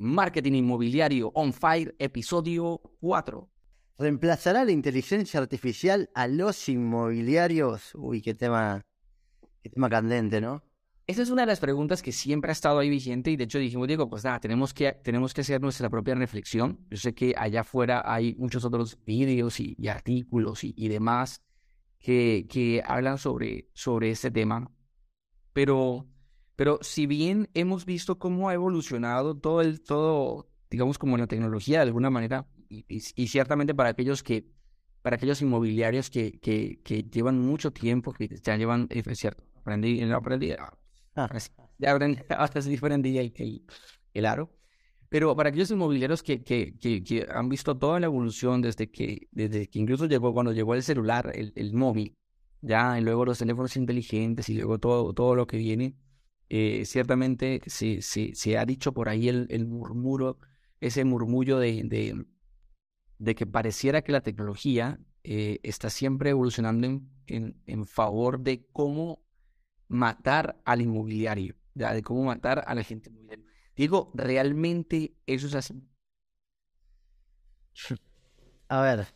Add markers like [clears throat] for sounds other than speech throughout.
Marketing Inmobiliario On Fire, episodio 4. ¿Reemplazará la inteligencia artificial a los inmobiliarios? Uy, qué tema, qué tema candente, ¿no? Esa es una de las preguntas que siempre ha estado ahí vigente y de hecho dijimos, Diego, pues nada, tenemos que, tenemos que hacer nuestra propia reflexión. Yo sé que allá afuera hay muchos otros vídeos y, artículos y, demás que, que hablan sobre, sobre este tema, pero pero si bien hemos visto cómo ha evolucionado todo el, todo, digamos, como la tecnología de alguna manera, y, ciertamente para aquellos que, para aquellos inmobiliarios que, que, que llevan mucho tiempo, que ya llevan, eh, es cierto, aprendí, aprendí, ah, ah. ya aprendí, hasta es diferente el, el, el aro. Pero para aquellos inmobiliarios que, que, que, han visto toda la evolución desde que, desde que incluso llegó, cuando llegó el celular, el, el móvil, ya, y luego los teléfonos inteligentes y luego todo, todo lo que viene, eh, ciertamente se, se, ha dicho por ahí el, el murmuro, ese murmullo de, de, que pareciera que la tecnología eh, está siempre evolucionando en, en, favor de cómo matar al inmobiliario, de cómo matar a la gente inmobiliaria. Digo, ¿realmente eso es así? A ver,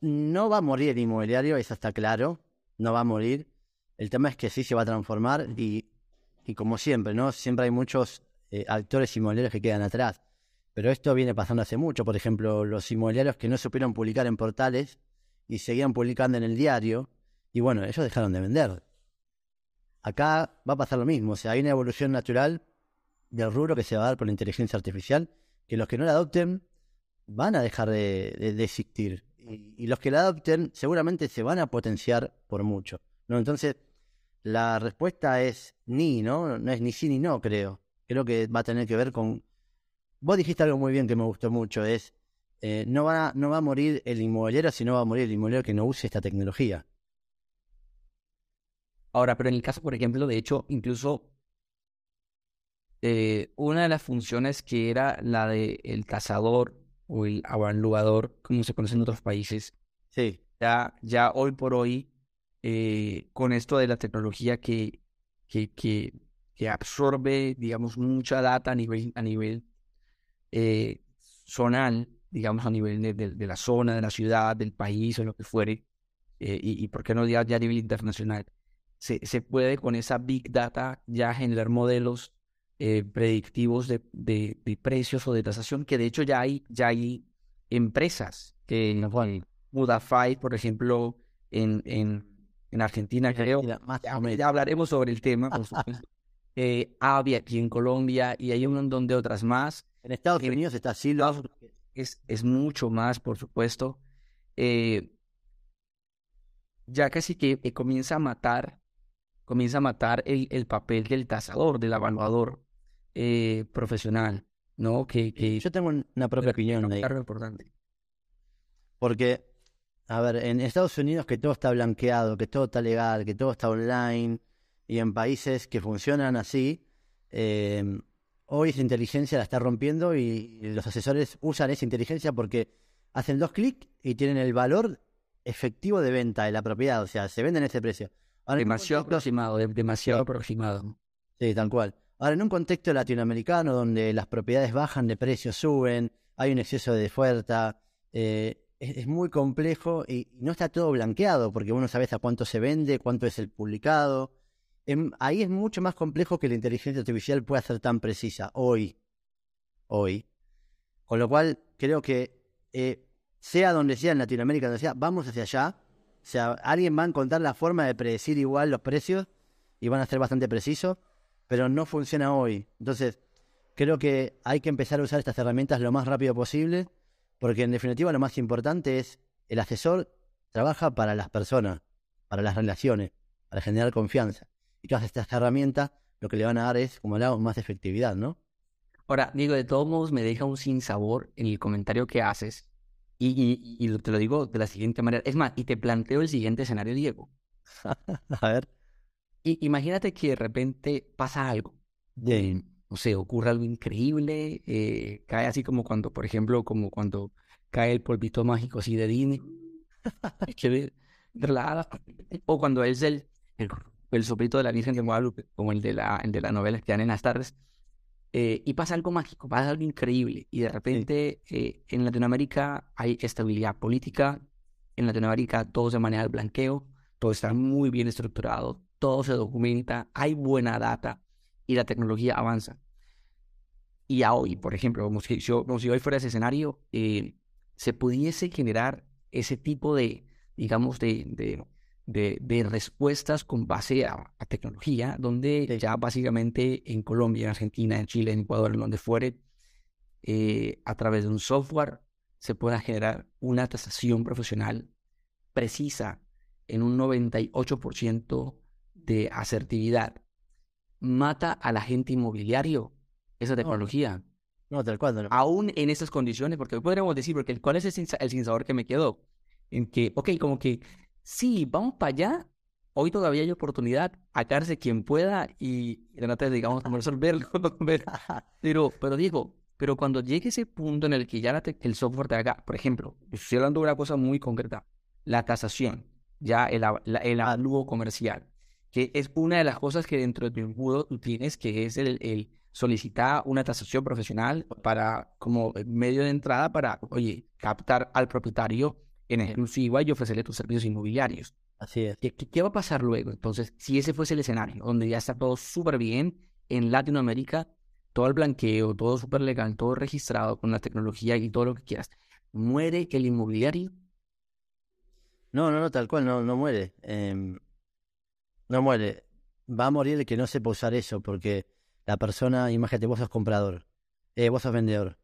no va a morir el inmobiliario, eso está claro, no va a morir. El tema es que sí se va a transformar y, y como siempre, ¿no? Siempre hay muchos eh, actores inmobiliarios que quedan atrás. Pero esto viene pasando hace mucho. Por ejemplo, los inmobiliarios que no supieron publicar en portales y seguían publicando en el diario. Y bueno, ellos dejaron de vender. Acá va a pasar lo mismo. O sea, hay una evolución natural del rubro que se va a dar por la inteligencia artificial, que los que no la adopten van a dejar de, existir. Y, y, los que la adopten seguramente se van a potenciar por mucho. ¿no? Entonces, la respuesta es ni, ¿no? No es ni sí ni no, creo. Creo que va a tener que ver con... Vos dijiste algo muy bien que me gustó mucho, es eh, no, va, no va a morir el inmobiliario, sino va a morir el inmobiliario que no use esta tecnología. Ahora, pero en el caso, por ejemplo, de hecho, incluso eh, una de las funciones que era la de el cazador o el avaluador, como se conoce en otros países, sí. ya, ya hoy por hoy eh, con esto de la tecnología que, que, que, absorbe, digamos, mucha data a nivel, a nivel eh, zonal, digamos, a nivel de, la zona, de la ciudad, del país o lo que fuere, eh, y, y, por qué no ya, ya a nivel internacional. Se, se, puede con esa big data ya generar modelos predictivos de, de, de, precios o de tasación, que de hecho ya hay, ya hay empresas que, bueno, Mudafy, por ejemplo, en, en en Argentina, creo. Ya, hablaremos sobre el tema, por [laughs] supuesto. eh, aquí en Colombia y hay un montón de otras más. En Estados Unidos está así. Es, es mucho más, por supuesto. Eh, ya casi que, comienza a matar, comienza a matar el, el papel del tasador, del evaluador eh, profesional, ¿no? Que, que, Yo tengo una propia opinión de importante. Porque a ver, en Estados Unidos que todo está blanqueado, que todo está legal, que todo está online, y en países que funcionan así, em, hoy esa inteligencia la está rompiendo y los asesores usan esa inteligencia porque hacen dos clics y tienen el valor efectivo de venta de la propiedad, o sea, se venden ese precio. demasiado aproximado, demasiado aproximado. Sí, tal cual. Ahora, en un contexto latinoamericano donde las propiedades bajan de precio, suben, hay un exceso de oferta, eh, es, muy complejo y, no está todo blanqueado, porque uno sabe a cuánto se vende, cuánto es el publicado. Em, ahí es mucho más complejo que la inteligencia artificial pueda ser tan precisa hoy. Hoy. Con lo cual, creo que eh, sea donde sea en Latinoamérica, donde sea, vamos hacia allá. O sea, alguien va a encontrar la forma de predecir igual los precios y van a ser bastante precisos, pero no funciona hoy. Entonces, creo que hay que empezar a usar estas herramientas lo más rápido posible porque en definitiva lo más importante es el asesor trabaja para las personas, para las relaciones, para generar confianza. Y todas estas herramientas lo que le van a dar es, como hablamos, más efectividad, ¿no? Ahora, digo, de todos modos me deja un sinsabor en el comentario que haces. Y, y, te lo digo de la siguiente manera. Es más, y te planteo el siguiente escenario, Diego. [laughs] a ver. Y, imagínate que de repente pasa algo. No sé, ocurre algo increíble, eh, cae así como cuando, por ejemplo, como cuando cae el polvito mágico así de Disney, [laughs] que o cuando es el, el, soplito de la Virgen de Guadalupe, como el de la, el de la novela que dan en las tardes, Eh, y pasa algo mágico, pasa algo increíble. Y de repente eh, en Latinoamérica hay estabilidad política, en Latinoamérica todo se maneja el blanqueo, todo está muy bien estructurado, todo se documenta, hay buena data y la tecnología avanza. Y a hoy, por ejemplo, como si, yo, como si hoy fuera ese escenario, eh, se pudiese generar ese tipo de, digamos, de, de, de, respuestas con base a, tecnología, donde ya básicamente en Colombia, en Argentina, en Chile, en Ecuador, en donde fuere, eh, a través de un software se pueda generar una tasación profesional precisa en un 98% de asertividad. Mata al agente inmobiliario esa tecnología. No, tal cual. No. Aún en esas condiciones, porque podríamos decir, porque ¿cuál es el, el sin que me quedó? En que, ok, como que, sí, vamos para allá, hoy todavía hay oportunidad, acarse quien pueda y, y digamos, resolverlo. [laughs] [laughs] pero, pero digo, pero cuando llegue ese punto en el que ya el software te haga, por ejemplo, estoy hablando de una cosa muy concreta, la tasación, ya el, el alugo comercial, que es una de las cosas que dentro de tu embudo tú tienes, que es el, el solicitar una tasación profesional para, como medio de entrada para, oye, captar al propietario en exclusiva y ofrecerle tus servicios inmobiliarios. Así es. ¿Qué, ¿Qué, va a pasar luego? Entonces, si ese fuese el escenario, donde ya está todo súper bien en Latinoamérica, todo el blanqueo, todo súper legal, todo registrado con la tecnología y todo lo que quieras, ¿muere el inmobiliario? No, no, no, tal cual, no, no muere. Em, no muere. Va a morir el que no sepa usar eso, porque la persona, imagínate, vos sos comprador, eh, vos sos vendedor.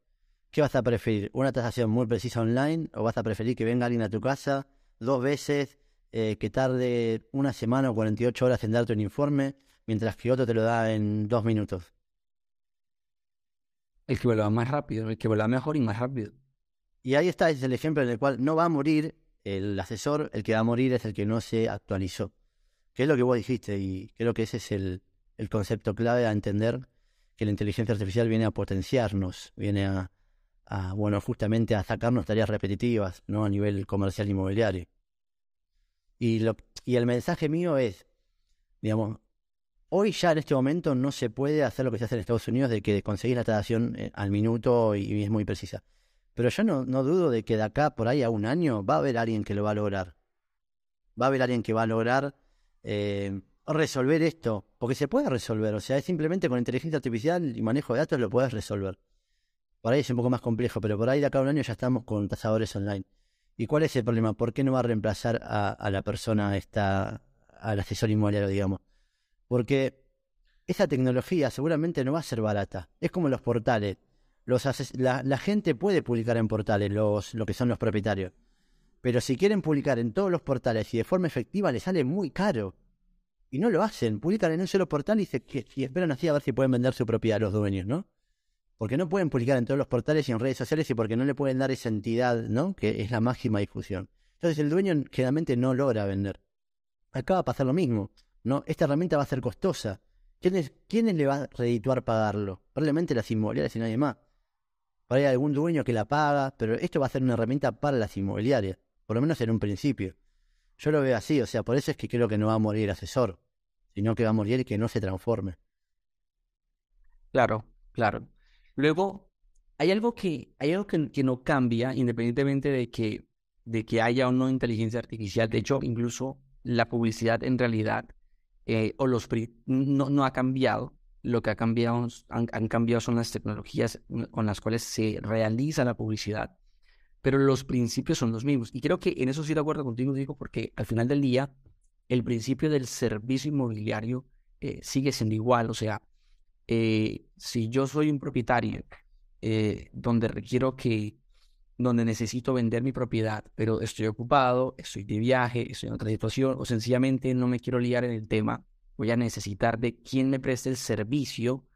¿Qué vas a preferir? ¿Una tasación muy precisa online o vas a preferir que venga alguien a tu casa dos veces, eh, que tarde una semana o 48 horas en darte un informe, mientras que otro te lo da en dos minutos? El que vuelva más rápido, el que vuelva mejor y más rápido. Y ahí está, es el ejemplo en el cual no va a morir el asesor, el que va a morir es el que no se actualizó. Que es lo que vos dijiste y creo que ese es el, el concepto clave a entender que la inteligencia artificial viene a potenciarnos, viene a, bueno, justamente a sacarnos tareas repetitivas, ¿no? A nivel comercial inmobiliario. Y, lo, y el mensaje mío es, digamos, hoy ya en este momento no se puede hacer lo que se hace en Estados Unidos de que conseguís la traducción eh, al minuto y, es muy precisa. Pero yo no, no dudo de que de acá por ahí a un año va a haber alguien que lo va a lograr. Va a haber alguien que va a lograr eh, resolver esto, porque se puede resolver, o sea, es simplemente con inteligencia artificial y manejo de datos lo puedes resolver. Por ahí es un poco más complejo, pero por ahí de acá a un año ya estamos con tasadores online. ¿Y cuál es el problema? ¿Por qué no va a reemplazar a, la persona, esta, al asesor inmobiliario, digamos? Porque esa tecnología seguramente no va a ser barata. Es como los portales. Los la, la, gente puede publicar en portales los, lo que son los propietarios. Pero si quieren publicar en todos los portales y de forma efectiva, les sale muy caro. Y no lo hacen. Publican en un solo portal y, se, esperan así a ver si pueden vender su propiedad a los dueños, ¿no? porque no pueden publicar en todos los portales y en redes sociales y porque no le pueden dar esa entidad, ¿no? Que es la máxima difusión. Entonces el dueño generalmente no logra vender. Acá va a pasar lo mismo, ¿no? Esta herramienta va a ser costosa. ¿Quiénes, ¿Quiénes le va a redituar pagarlo? Probablemente las inmobiliarias y nadie más. Por ahí hay algún dueño que la paga, pero esto va a ser una herramienta para las inmobiliarias, por lo menos en un principio. Yo lo veo así, o sea, por eso es que creo que no va a morir el asesor, sino que va a morir y que no se transforme. Claro, claro. Luego, hay algo que, hay algo que, no cambia independientemente de que, de que haya o no inteligencia artificial. De hecho, incluso la publicidad en realidad eh, o los no, no ha cambiado. Lo que ha cambiado, han, cambiado son las tecnologías con las cuales se realiza la publicidad. Pero los principios son los mismos. Y creo que en eso sí de acuerdo contigo, digo, porque al final del día, el principio del servicio inmobiliario eh, sigue siendo igual. O sea, eh, si yo soy un propietario eh, donde requiero que, donde necesito vender mi propiedad, pero estoy ocupado, estoy de viaje, estoy en otra situación, o sencillamente no me quiero liar en el tema, voy a necesitar de quien me preste el servicio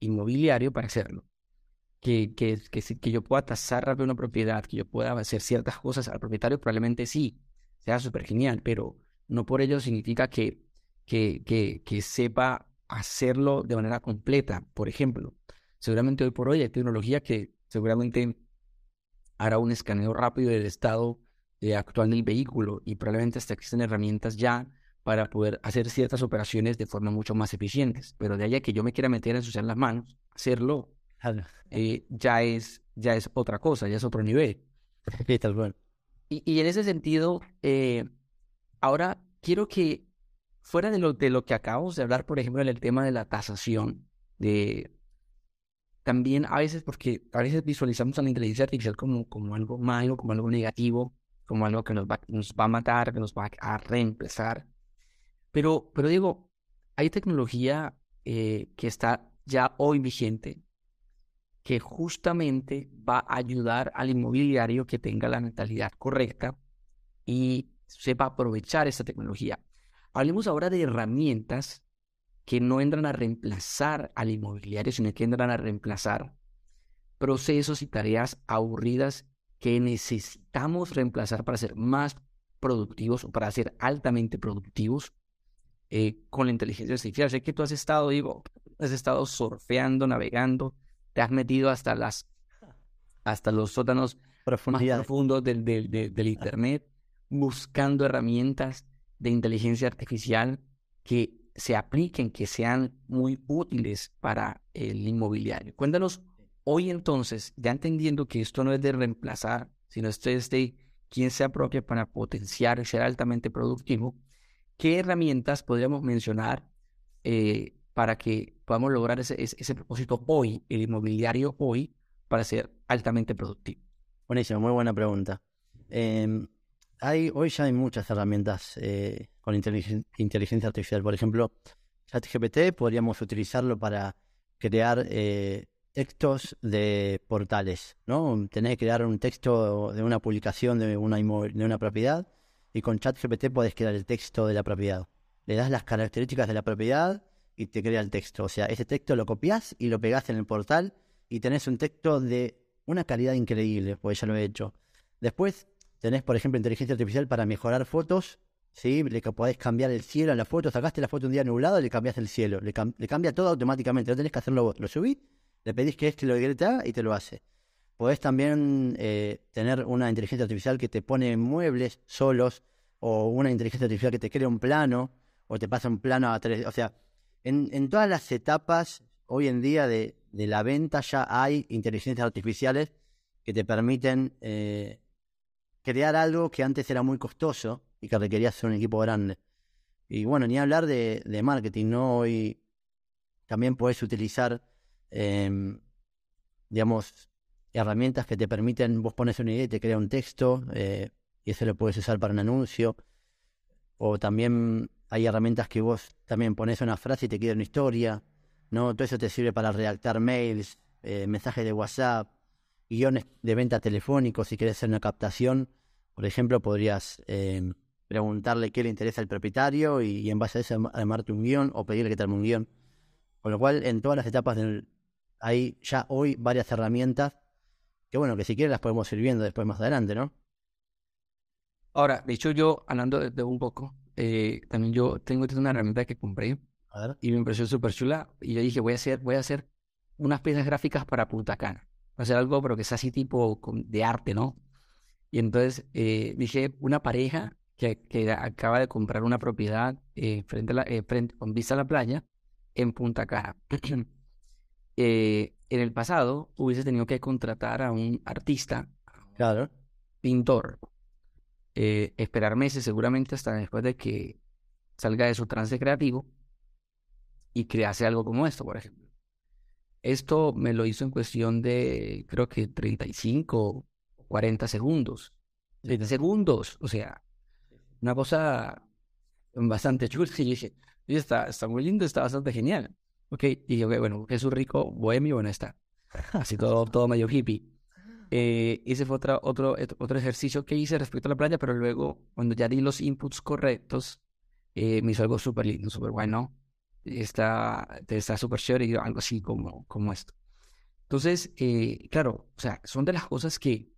inmobiliario para hacerlo. Que, que, que, que yo pueda tasar rápido una propiedad, que yo pueda hacer ciertas cosas al propietario, probablemente sí, sea súper genial, pero no por ello significa que, que, que, que sepa hacerlo de manera completa. Por ejemplo, seguramente hoy por hoy hay tecnología que seguramente hará un escaneo rápido del estado eh, actual del vehículo y probablemente hasta existen herramientas ya para poder hacer ciertas operaciones de forma mucho más eficientes. Pero de allá que yo me quiera meter a ensuciar las manos, hacerlo, eh, ya, es, ya es otra cosa, ya es otro nivel. [laughs] Sí, tal cual. Y, y en ese sentido, eh, ahora quiero que, fuera de lo, de lo que acabamos de hablar, por ejemplo, en el tema de la tasación, de también a veces, porque a veces visualizamos a la inteligencia artificial como, como algo malo, como algo negativo, como algo que nos va, nos va a matar, que nos va a reemplazar. Pero, pero digo, hay tecnología eh, que está ya hoy vigente que justamente va a ayudar al inmobiliario que tenga la mentalidad correcta y sepa aprovechar esa tecnología. Hablemos ahora de herramientas que no entran a reemplazar al inmobiliario, sino que entran a reemplazar procesos y tareas aburridas que necesitamos reemplazar para ser más productivos o para ser altamente productivos eh, con la inteligencia artificial. Sé que tú has estado, digo, has estado surfeando, navegando, te has metido hasta las hasta los sótanos más profundos del, del, del, internet, buscando herramientas de inteligencia artificial que se apliquen, que sean muy útiles para el inmobiliario. Cuéntanos hoy entonces, ya entendiendo que esto no es de reemplazar, sino esto es de quién se apropia para potenciar y ser altamente productivo, ¿qué herramientas podríamos mencionar eh, para que podamos lograr ese, ese, propósito hoy, el inmobiliario hoy, para ser altamente productivo? Buenísimo, muy buena pregunta. Em, hay, hoy ya hay muchas herramientas eh, con inteligencia artificial. Por ejemplo, ChatGPT podríamos utilizarlo para crear eh, textos de portales, ¿no? Tenés que crear un texto de una publicación de una, de una propiedad y con ChatGPT podés crear el texto de la propiedad. Le das las características de la propiedad y te crea el texto. O sea, ese texto lo copias y lo pegás en el portal y tenés un texto de una calidad increíble, porque ya lo he hecho. Después tenés, por ejemplo, inteligencia artificial para mejorar fotos, ¿sí? Le podés cambiar el cielo a la foto, sacaste la foto un día nublado y le cambias el cielo. Le, cambia todo automáticamente, no tenés que hacerlo vos. Lo subís, le pedís que este lo grita y te lo hace. Podés también eh, tener una inteligencia artificial que te pone muebles solos, o una inteligencia artificial que te crea un plano, o te pasa un plano a tres. O sea, en, todas las etapas hoy en día de, la venta ya hay inteligencias artificiales que te permiten eh, crear algo que antes era muy costoso y que requería ser un equipo grande. Y bueno, ni hablar de, de marketing, ¿no? Hoy también puedes utilizar, eh, digamos, herramientas que te permiten, vos pones una idea y te crea un texto, eh, y eso lo puedes usar para un anuncio. O también hay herramientas que vos también pones una frase y te queda una historia, ¿no? Todo eso te sirve para redactar mails, eh, mensajes de WhatsApp, guiones de venta telefónicos, si quieres hacer una captación. Por ejemplo, podrías eh, preguntarle qué le interesa al propietario y, en base a eso armarte un guion o pedirle que te arme un guion. Con lo cual, en todas las etapas del, hay ya hoy varias herramientas que bueno, que si quieres las podemos ir viendo después más adelante, ¿no? Ahora, de hecho yo, hablando de, un poco, eh, también yo tengo una herramienta que compré y me pareció súper chula y yo dije, voy a hacer, voy a hacer unas piezas gráficas para Punta Cana. Voy a hacer algo, pero que sea así tipo de arte, ¿no? Y entonces eh, dije, una pareja que, que, acaba de comprar una propiedad eh, frente a la, frente, con vista a la playa en Punta Cana. [clears throat] eh, en el pasado hubiese tenido que contratar a un artista, claro. pintor, eh, esperar meses seguramente hasta después de que salga de su trance creativo y crease algo como esto, por ejemplo. Esto me lo hizo en cuestión de, creo que 35 o 40 segundos. 30 segundos, o sea, una cosa bastante chula. [laughs] Y dije, está, está muy lindo, está bastante genial. Ok, y dije, bueno, Jesús Rico, bohemio, bueno, está. Así todo, todo medio hippie. Eh, ese fue otro, otro, otro ejercicio que hice respecto a la playa, pero luego, cuando ya di los inputs correctos, eh, me hizo algo súper lindo, súper bueno. Está está súper chévere y algo así como, como esto. Entonces, eh, claro, o sea, son de las cosas que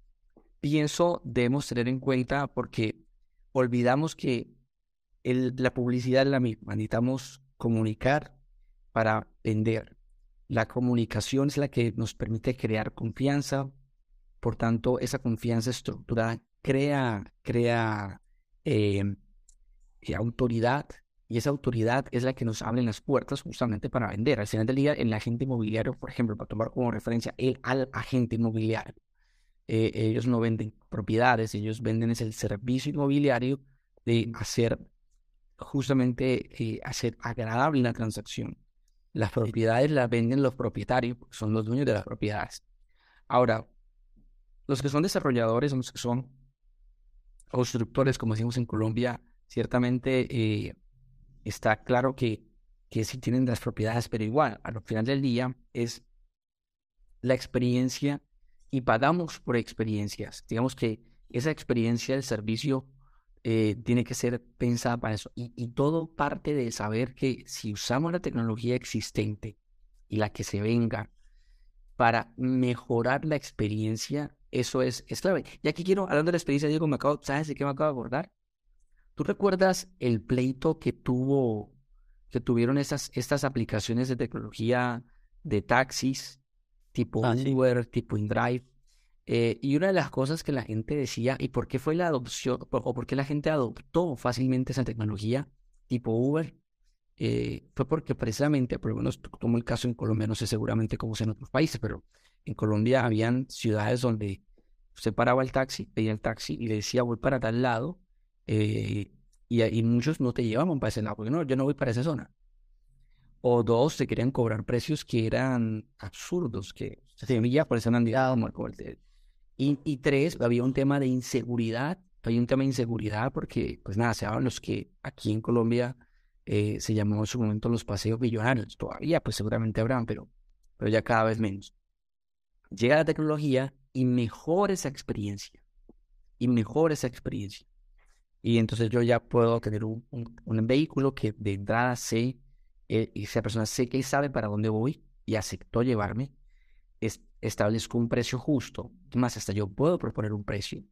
pienso debemos tener en cuenta porque olvidamos que el, la publicidad es la misma. Necesitamos comunicar para vender. La comunicación es la que nos permite crear confianza, por tanto, esa confianza estructurada crea, crea em, eh, autoridad y esa autoridad es la que nos abre las puertas justamente para vender. Al final del día, el agente inmobiliario, por ejemplo, para tomar como referencia el al agente inmobiliario, eh, ellos no venden propiedades, ellos venden es el servicio inmobiliario de hacer justamente eh, hacer agradable la transacción. Las propiedades las venden los propietarios, son los dueños de las propiedades. Ahora, los que son desarrolladores, los que son constructores, como decimos en Colombia, ciertamente eh, está claro que, que sí tienen las propiedades, pero igual, al final del día es la experiencia y pagamos por experiencias. Digamos que esa experiencia del servicio eh, tiene que ser pensada para eso. Y, y, todo parte de saber que si usamos la tecnología existente y la que se venga para mejorar la experiencia, eso es, es clave. Y aquí quiero, hablando de la experiencia, Diego, me acabo, ¿sabes de qué me acabo de acordar? ¿Tú recuerdas el pleito que tuvo, que tuvieron esas, estas aplicaciones de tecnología de taxis, tipo ah, Uber, tipo InDrive? Eh, y una de las cosas que la gente decía, ¿y por qué fue la adopción, o por qué la gente adoptó fácilmente esa tecnología tipo Uber? Eh, fue porque precisamente, por lo menos tomo el caso en Colombia, no sé seguramente cómo es en otros países, pero en Colombia habían ciudades donde se paraba el taxi, pedía el taxi y le decía voy para tal lado, eh, y, muchos no te llevaban para ese lado, porque no, yo no voy para esa zona. O dos, te querían cobrar precios que eran absurdos, que se ya por eso no han y, y tres, había un tema de inseguridad, había un tema de inseguridad porque, pues nada, se daban los que aquí en Colombia eh, se llamó en su momento los paseos millonarios. Todavía, pues seguramente habrán, pero, pero ya cada vez menos. Llega la tecnología y mejora esa experiencia. Y mejora esa experiencia. Y entonces yo ya puedo tener un, un, vehículo que de entrada sé, eh, esa persona sé que sabe para dónde voy y aceptó llevarme. Es, establezco un precio justo. Más, hasta yo puedo proponer un precio.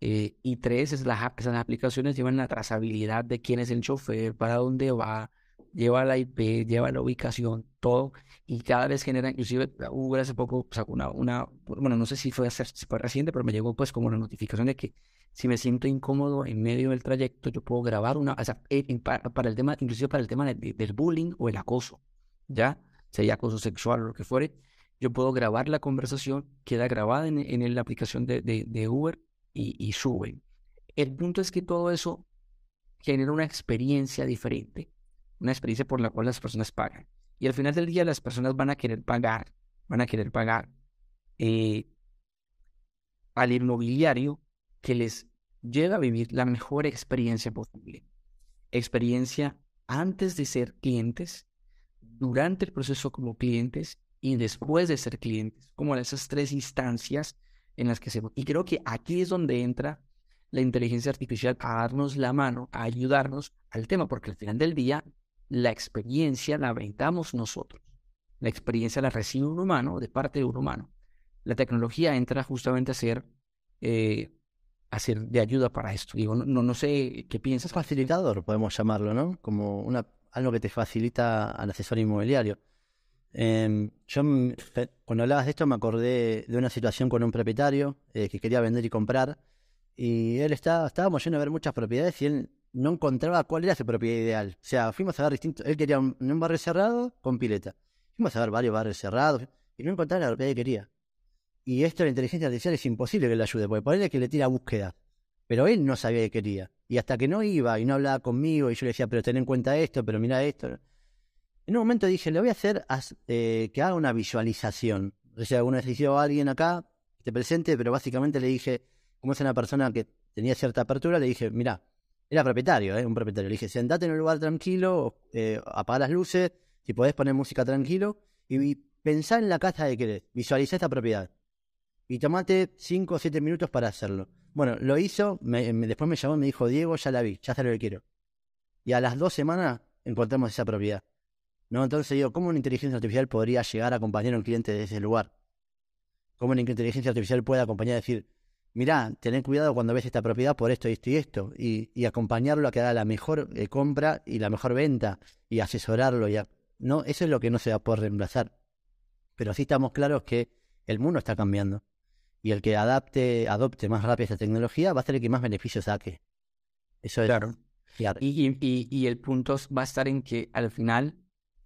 Eh, y tres, es las, esas aplicaciones llevan la trazabilidad de quién es el chofer, para dónde va, lleva la IP, lleva la ubicación, todo. Y cada vez genera, inclusive Uber hace poco sacó una, una, bueno, no sé si fue, si fue reciente, pero me llegó pues como una notificación de que si me siento incómodo en medio del trayecto, yo puedo grabar una, o sea, para, el tema, inclusive para el tema del bullying o el acoso, ¿ya? Sea acoso sexual o lo que fuere, yo puedo grabar la conversación, queda grabada en, en la aplicación de, de, Uber y, suben. El punto es que todo eso genera una experiencia diferente, una experiencia por la cual las personas pagan. Y al final del día las personas van a querer pagar, van a querer pagar eh, al inmobiliario que les lleva a vivir la mejor experiencia posible. Experiencia antes de ser clientes, durante el proceso como clientes y después de ser clientes, como esas tres instancias en las que se... Y creo que aquí es donde entra la inteligencia artificial a darnos la mano, a ayudarnos al tema, porque al final del día la experiencia la brindamos nosotros. La experiencia la recibe un humano de parte de un humano. La tecnología entra justamente a ser eh, hacer de ayuda para esto. Digo, no, no sé qué piensas. Facilitador, podemos llamarlo, ¿no? Como una, algo que te facilita al asesor inmobiliario. Em, yo, cuando hablabas de esto, me acordé de una situación con un propietario eh, que quería vender y comprar. Y él estaba, estábamos yendo a ver muchas propiedades y él no encontraba cuál era su propiedad ideal. O sea, fuimos a ver distintos. Él quería un, un barrio cerrado con pileta. Fuimos a ver varios barrios cerrados y no encontraba la propiedad que quería. Y esto la inteligencia artificial es imposible que le ayude, porque por él es que le tira búsqueda. Pero él no sabía qué quería. Y hasta que no iba y no hablaba conmigo, y yo le decía, pero ten en cuenta esto, pero mira esto. En un momento dije, le voy a hacer eh, que haga una visualización. O sea, alguna vez a alguien acá, te presente, pero básicamente le dije, como es una persona que tenía cierta apertura, le dije, mira, era propietario, ¿eh? un propietario. Le dije, sentate en un lugar tranquilo, eh, apaga las luces, si podés poner música tranquilo, y, pensá en la casa de querés, visualiza esta propiedad y tomate 5 o 7 minutos para hacerlo. Bueno, lo hizo, después me llamó y me dijo, Diego, ya la vi, ya sé lo que quiero. Y a las dos semanas encontramos esa propiedad. ¿No? Entonces digo, ¿cómo una inteligencia artificial podría llegar a acompañar a un cliente de ese lugar? ¿Cómo una inteligencia artificial puede acompañar y decir, mirá, tened cuidado cuando ves esta propiedad por esto, esto y esto, y, acompañarlo a que haga la mejor eh, compra y la mejor venta, y asesorarlo, y no, eso es lo que no se va a poder reemplazar. Pero sí estamos claros que el mundo está cambiando y el que adapte, adopte más rápido esa tecnología va a ser el que más beneficios saque. Eso es. Claro. Claro. Y, y, y, el punto va a estar en que al final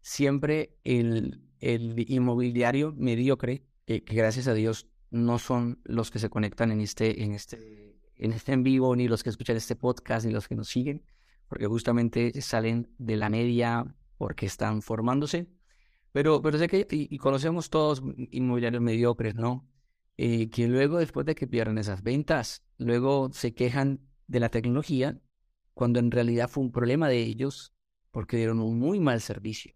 siempre el, el inmobiliario mediocre, que, que, gracias a Dios no son los que se conectan en este, en este, en este en vivo, ni los que escuchan este podcast, ni los que nos siguen, porque justamente salen de la media porque están formándose. Pero, pero sé que, y, conocemos todos inmobiliarios mediocres, ¿no? Eh, que luego, después de que pierden esas ventas, luego se quejan de la tecnología, cuando en realidad fue un problema de ellos, porque dieron un muy mal servicio.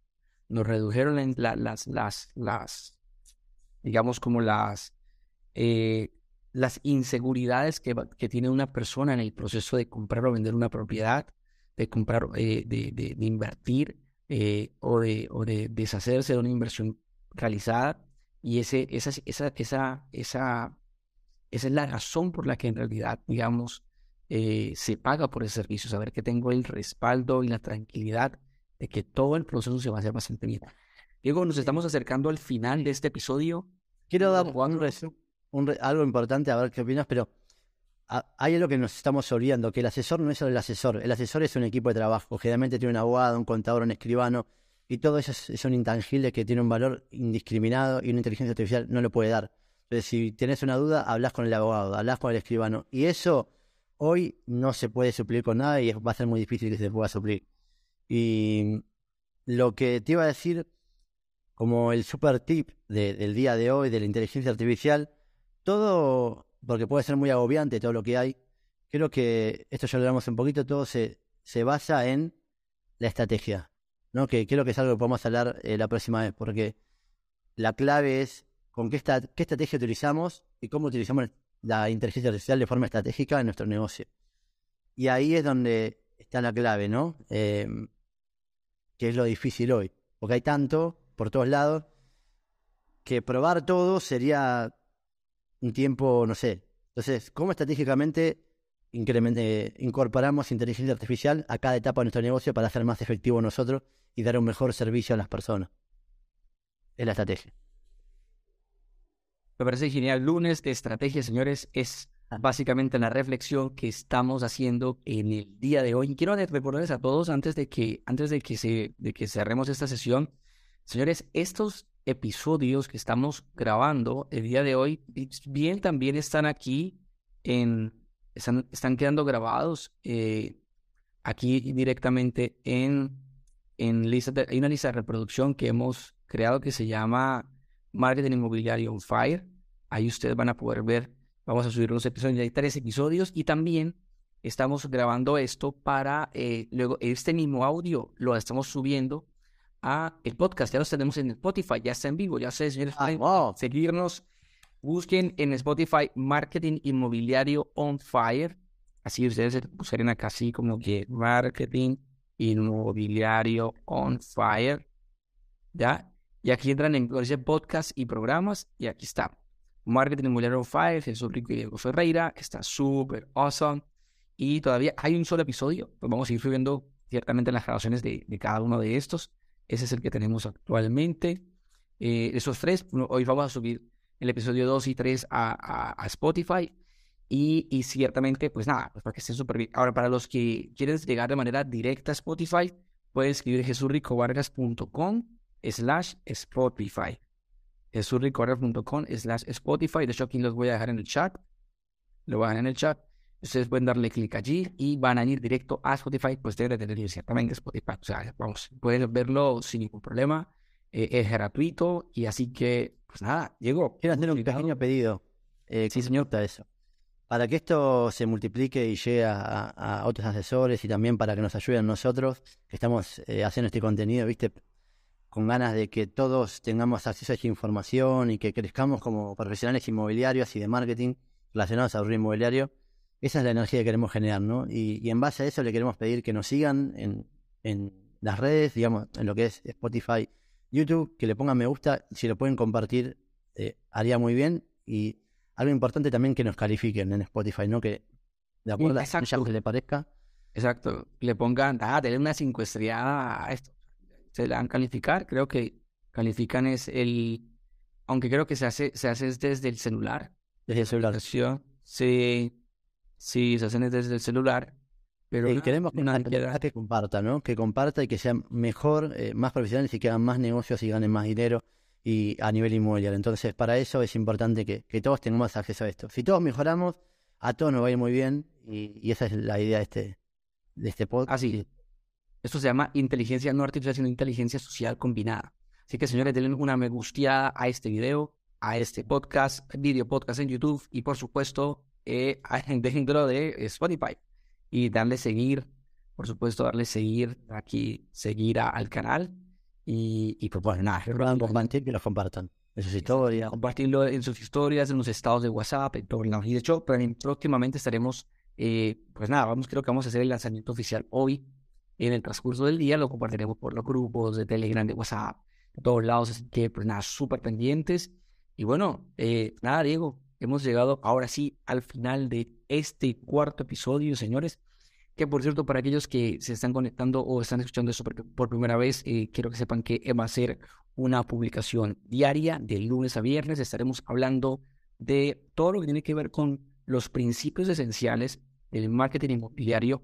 Nos redujeron la, las, las, las, digamos, como las, eh, las inseguridades que, que tiene una persona en el proceso de comprar o vender una propiedad, de comprar, eh, de, de, de, invertir eh, o, de, o de deshacerse de una inversión realizada. Y ese, esa, esa, esa, esa, esa es la razón por la que en realidad, digamos, eh, se paga por ese servicio, saber que tengo el respaldo y la tranquilidad de que todo el proceso se va a hacer bastante bien. Diego, nos estamos acercando al final de este episodio. Quiero dar un, un, algo importante, a ver qué opinas, pero hay algo que nos estamos olvidando, que el asesor no es solo el asesor, el asesor es un equipo de trabajo, generalmente tiene un abogado, un contador, un escribano, y todo eso es, son intangibles que tienen un valor indiscriminado y una inteligencia artificial no lo puede dar. Entonces, si tienes una duda, hablas con el abogado, hablas con el escribano, y eso hoy no se puede suplir con nada y va a ser muy difícil que se pueda suplir. Y lo que te iba a decir, como el super tip de, del día de hoy, de la inteligencia artificial, todo, porque puede ser muy agobiante todo lo que hay, creo que esto ya lo hablamos un poquito, todo se, se basa en la estrategia, ¿no? Que creo que es algo que podemos hablar eh, la próxima vez, porque la clave es con qué, estrategia utilizamos y cómo utilizamos la inteligencia artificial de forma estratégica en nuestro negocio. Y ahí es donde está la clave, ¿no? Eh, que es lo difícil hoy. Porque hay tanto por todos lados que probar todo sería un tiempo, no sé. Entonces, ¿cómo estratégicamente incorporamos inteligencia artificial a cada etapa de nuestro negocio para hacer más efectivo nosotros y dar un mejor servicio a las personas? Es la estrategia. Me parece genial. Lunes de estrategia, señores, es básicamente la reflexión que estamos haciendo en el día de hoy. Y quiero recordarles a todos antes de que, antes de que, se, de que cerremos esta sesión, señores, estos episodios que estamos grabando el día de hoy, bien también están aquí en, están, están quedando grabados eh, aquí directamente en, en lista de, hay una lista de reproducción que hemos creado que se llama Marketing Inmobiliario on Fire. Ahí ustedes van a poder ver, vamos a subir los episodios, ya hay tres episodios y también estamos grabando esto para eh, luego este mismo audio lo estamos subiendo a el podcast. Ya lo tenemos en Spotify, ya está en vivo, ya sé, señores, ah, wow. seguirnos. Busquen en Spotify Marketing Inmobiliario on Fire. Así ustedes se pusieron acá así como que Marketing Inmobiliario on Fire. ¿Ya? Y aquí entran en podcast y programas. Y aquí está. Marketing Inmobiliario Fire, Jesús Rico y Diego Ferreira, que está súper awesome. Y todavía hay un solo episodio. Pues vamos a ir subiendo ciertamente las grabaciones de, de, cada uno de estos. Ese es el que tenemos actualmente. Eh, esos tres, hoy vamos a subir el episodio 2 y 3 a, Spotify. Y, ciertamente, pues nada, pues para que estén súper bien. Ahora, para los que quieren llegar de manera directa a Spotify, pueden escribir jesurricovargas.com slash Spotify. Jesurricorrer.com slash Spotify. De hecho, aquí los voy a dejar en el chat. Lo voy a dejar en el chat. Ustedes pueden darle clic allí y van a ir directo a Spotify. Pues deben tener ciertamente Spotify. O sea, vamos, pueden verlo sin ningún problema. Eh, es gratuito y así que, pues nada, llegó. Quiero hacer un pequeño pedido. Eh, sí, señor. Eso. Para que esto se multiplique y llegue a, a, otros asesores y también para que nos ayuden nosotros que estamos eh, haciendo este contenido, ¿viste? con ganas de que todos tengamos acceso a esta información y que crezcamos como profesionales inmobiliarios y de marketing relacionados al rubro inmobiliario. Esa es la energía que queremos generar, ¿no? Y, y, en base a eso le queremos pedir que nos sigan en, en las redes, digamos, en lo que es Spotify, YouTube, que le pongan me gusta, si lo pueden compartir, eh, haría muy bien. Y algo importante también que nos califiquen en Spotify, ¿no? Que de acuerdo Exacto. a que le parezca. Exacto. Le pongan, ah, denle una cinco estrellada a esto se le dan calificar. Creo que califican es el, aunque creo que se hace, se hace desde el celular. Desde el celular. Sí, sí, se hacen desde el celular, Pero y queremos que, una, que comparta, ¿no? Que comparta y que sean mejor, eh, más profesionales y que hagan más negocios y ganen más dinero y a nivel inmobiliario. Entonces, para eso es importante que, que todos tengamos acceso a esto. Si todos mejoramos, a todos nos va a ir muy bien y, esa es la idea de este, de este podcast. Así. Esto se llama inteligencia no artificial, sino inteligencia social combinada. Así que, señores, denle una me gusteada a este video, a este podcast, video podcast en YouTube y, por supuesto, eh, [laughs] dentro de Spotify. Y darle seguir, por supuesto, darle seguir aquí, seguir al canal y, pues bueno, nada. compartir que lo compartan en sus historias. Compartirlo en sus historias, en los estados de WhatsApp, en todos lados. Y de hecho, próximamente estaremos, eh, pues nada, vamos, creo que vamos a hacer el lanzamiento oficial hoy. En el transcurso del día lo compartiremos por los grupos de Telegram, de WhatsApp, de todos lados. Así que, pues nada, súper pendientes. Y bueno, eh, nada, Diego, hemos llegado ahora sí al final de este cuarto episodio, señores. Que por cierto, para aquellos que se están conectando o están escuchando esto por, primera vez, eh, quiero que sepan que va a ser una publicación diaria de lunes a viernes. Estaremos hablando de todo lo que tiene que ver con los principios esenciales del marketing inmobiliario.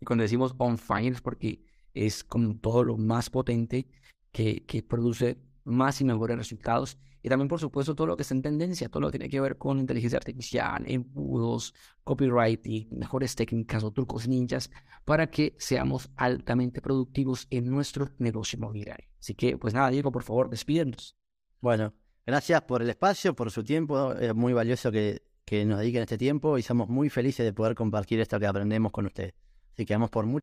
Y cuando decimos on fire porque es como todo lo más potente que, que produce más y mejores resultados. Y también, por supuesto, todo lo que está en tendencia, todo lo que tiene que ver con inteligencia artificial, embudos, copywriting, mejores técnicas o trucos ninjas para que seamos altamente productivos en nuestro negocio inmobiliario. Así que, pues nada, Diego, por favor, despídenos. Bueno, gracias por el espacio, por su tiempo. Es muy valioso que, que nos dediquen este tiempo y somos muy felices de poder compartir esto que aprendemos con ustedes. Así que vamos por mucho.